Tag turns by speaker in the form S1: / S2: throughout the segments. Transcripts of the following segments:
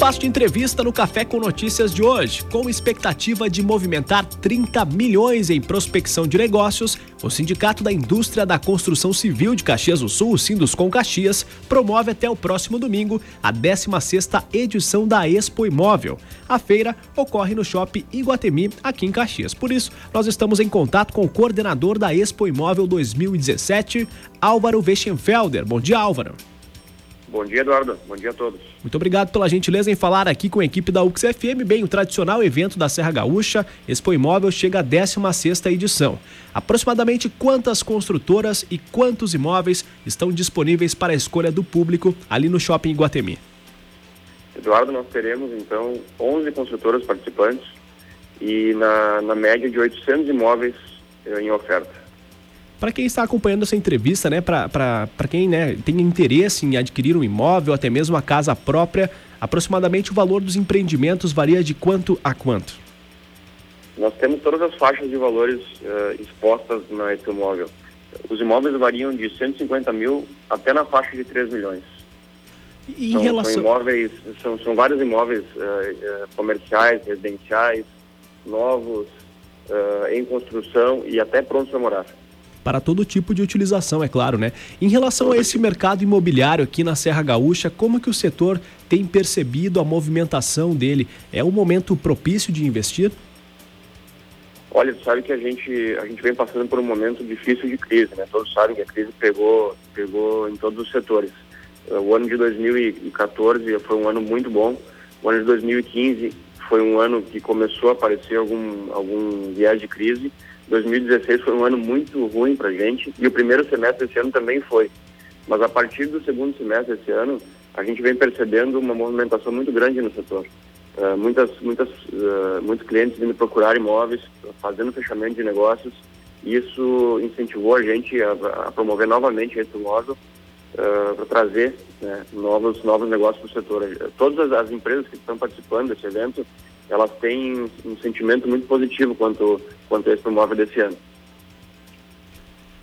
S1: De entrevista no Café com Notícias de hoje. Com expectativa de movimentar 30 milhões em prospecção de negócios, o Sindicato da Indústria da Construção Civil de Caxias do Sul, o Sinduscom Caxias, promove até o próximo domingo a 16ª edição da Expo Imóvel. A feira ocorre no Shopping Iguatemi, aqui em Caxias. Por isso, nós estamos em contato com o coordenador da Expo Imóvel 2017, Álvaro Weschenfelder. Bom dia, Álvaro.
S2: Bom dia, Eduardo. Bom dia a todos.
S1: Muito obrigado pela gentileza em falar aqui com a equipe da UXFM. Bem, o tradicional evento da Serra Gaúcha, Expo Imóvel, chega à 16ª edição. Aproximadamente quantas construtoras e quantos imóveis estão disponíveis para a escolha do público ali no Shopping Iguatemi?
S2: Eduardo, nós teremos, então, 11 construtoras participantes e na, na média de 800 imóveis eh, em oferta.
S1: Para quem está acompanhando essa entrevista, né, para quem né, tem interesse em adquirir um imóvel, até mesmo a casa própria, aproximadamente o valor dos empreendimentos varia de quanto a quanto?
S2: Nós temos todas as faixas de valores uh, expostas na Expo Imóvel. Os imóveis variam de 150 mil até na faixa de 3 milhões. E em são, relação... são imóveis, são, são vários imóveis uh, uh, comerciais, residenciais, novos, em construção e até prontos para morar
S1: para todo tipo de utilização, é claro, né? Em relação a esse mercado imobiliário aqui na Serra Gaúcha, como que o setor tem percebido a movimentação dele? É um momento propício de investir?
S2: Olha, sabe que a gente a gente vem passando por um momento difícil de crise, né? Todos sabem que a crise pegou pegou em todos os setores. O ano de 2014 foi um ano muito bom. O ano de 2015 foi um ano que começou a aparecer algum algum viés de crise 2016 foi um ano muito ruim para a gente e o primeiro semestre esse ano também foi. Mas a partir do segundo semestre esse ano, a gente vem percebendo uma movimentação muito grande no setor. Uh, muitas, muitas, uh, muitos clientes vindo procurar imóveis, fazendo fechamento de negócios. Isso incentivou a gente a, a promover novamente esse imóvel uh, para trazer né, novos, novos negócios para o setor. Todas as, as empresas que estão participando desse evento elas têm um sentimento muito positivo quanto, quanto a Expo Imóvel desse ano.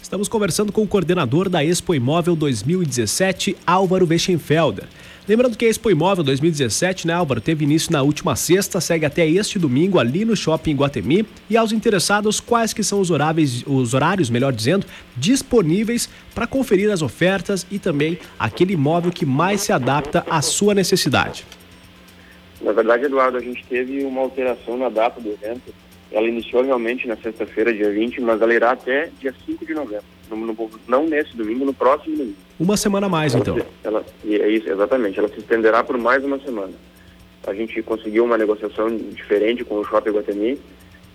S1: Estamos conversando com o coordenador da Expo Imóvel 2017, Álvaro Weschenfelder. Lembrando que a Expo Imóvel 2017, né, Álvaro, teve início na última sexta, segue até este domingo ali no Shopping Guatemi. E aos interessados, quais que são os horários, os horários melhor dizendo, disponíveis para conferir as ofertas e também aquele imóvel que mais se adapta à sua necessidade.
S2: Na verdade, Eduardo, a gente teve uma alteração na data do evento. Ela iniciou realmente na sexta-feira, dia 20, mas ela irá até dia 5 de novembro. No, no, não nesse domingo, no próximo domingo.
S1: Uma semana mais,
S2: ela
S1: então.
S2: Ela, é isso, exatamente. Ela se estenderá por mais uma semana. A gente conseguiu uma negociação diferente com o Shopping Guatemi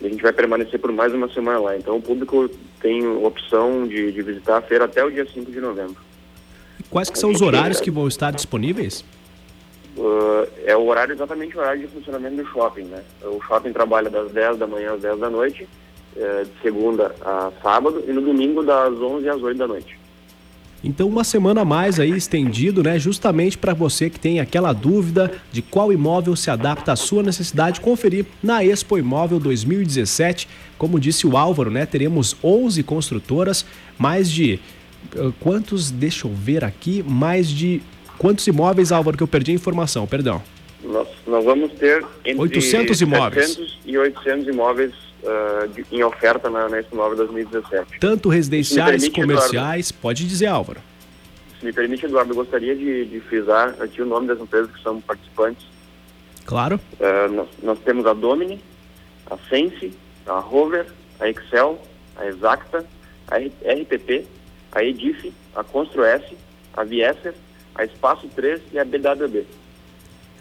S2: e a gente vai permanecer por mais uma semana lá. Então o público tem opção de, de visitar a feira até o dia 5 de novembro.
S1: Quais que são os horários que vão estar disponíveis?
S2: É o horário, exatamente o horário de funcionamento do shopping, né? O shopping trabalha das 10 da manhã às 10 da noite, uh, de segunda a sábado, e no domingo das 11 às 8 da noite.
S1: Então, uma semana a mais aí estendido, né? Justamente para você que tem aquela dúvida de qual imóvel se adapta à sua necessidade, conferir na Expo Imóvel 2017. Como disse o Álvaro, né? Teremos 11 construtoras, mais de. Uh, quantos? Deixa eu ver aqui. Mais de Quantos imóveis, Álvaro, que eu perdi a informação, perdão?
S2: Nós, nós vamos ter
S1: entre 800 imóveis.
S2: 700 e 800 imóveis uh, de, em oferta na, na Expo 2017.
S1: Tanto residenciais, permite, comerciais, Eduardo, pode dizer, Álvaro.
S2: Se me permite, Eduardo, eu gostaria de, de frisar aqui o nome das empresas que são participantes.
S1: Claro.
S2: Uh, nós, nós, temos a Domini, a Sense, a Rover, a Excel, a Exacta, a RPP, a Edif, a ConstruS, a Viesser, a Espaço 3 e a BWB.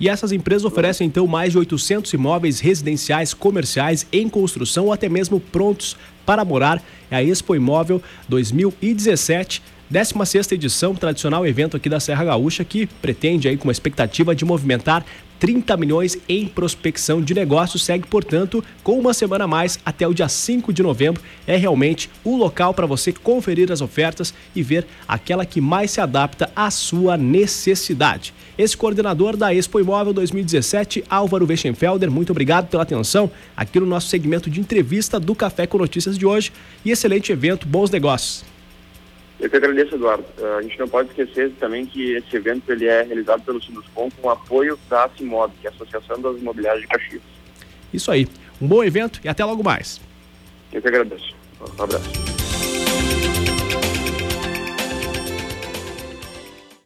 S1: E essas empresas oferecem então mais de 800 imóveis residenciais, comerciais em construção ou até mesmo prontos para morar. É a Expo Imóvel 2017 16ª edição, tradicional evento aqui da Serra Gaúcha, que pretende aí com uma expectativa de movimentar 30 milhões em prospecção de negócios. Segue, portanto, com uma semana a mais até o dia 5 de novembro. É realmente o local para você conferir as ofertas e ver aquela que mais se adapta à sua necessidade. Esse coordenador da Expo Imóvel 2017, Álvaro Weschenfelder, muito obrigado pela atenção aqui no nosso segmento de entrevista do Café com Notícias de hoje. E excelente evento, bons negócios.
S2: Eu que agradeço, Eduardo. Uh, a gente não pode esquecer também que esse evento ele é realizado pelo Sinuscom com o apoio da Acimob, que é a Associação das Imobiliárias de Caxias.
S1: Isso aí. Um bom evento e até logo mais.
S2: Eu que agradeço. Um abraço.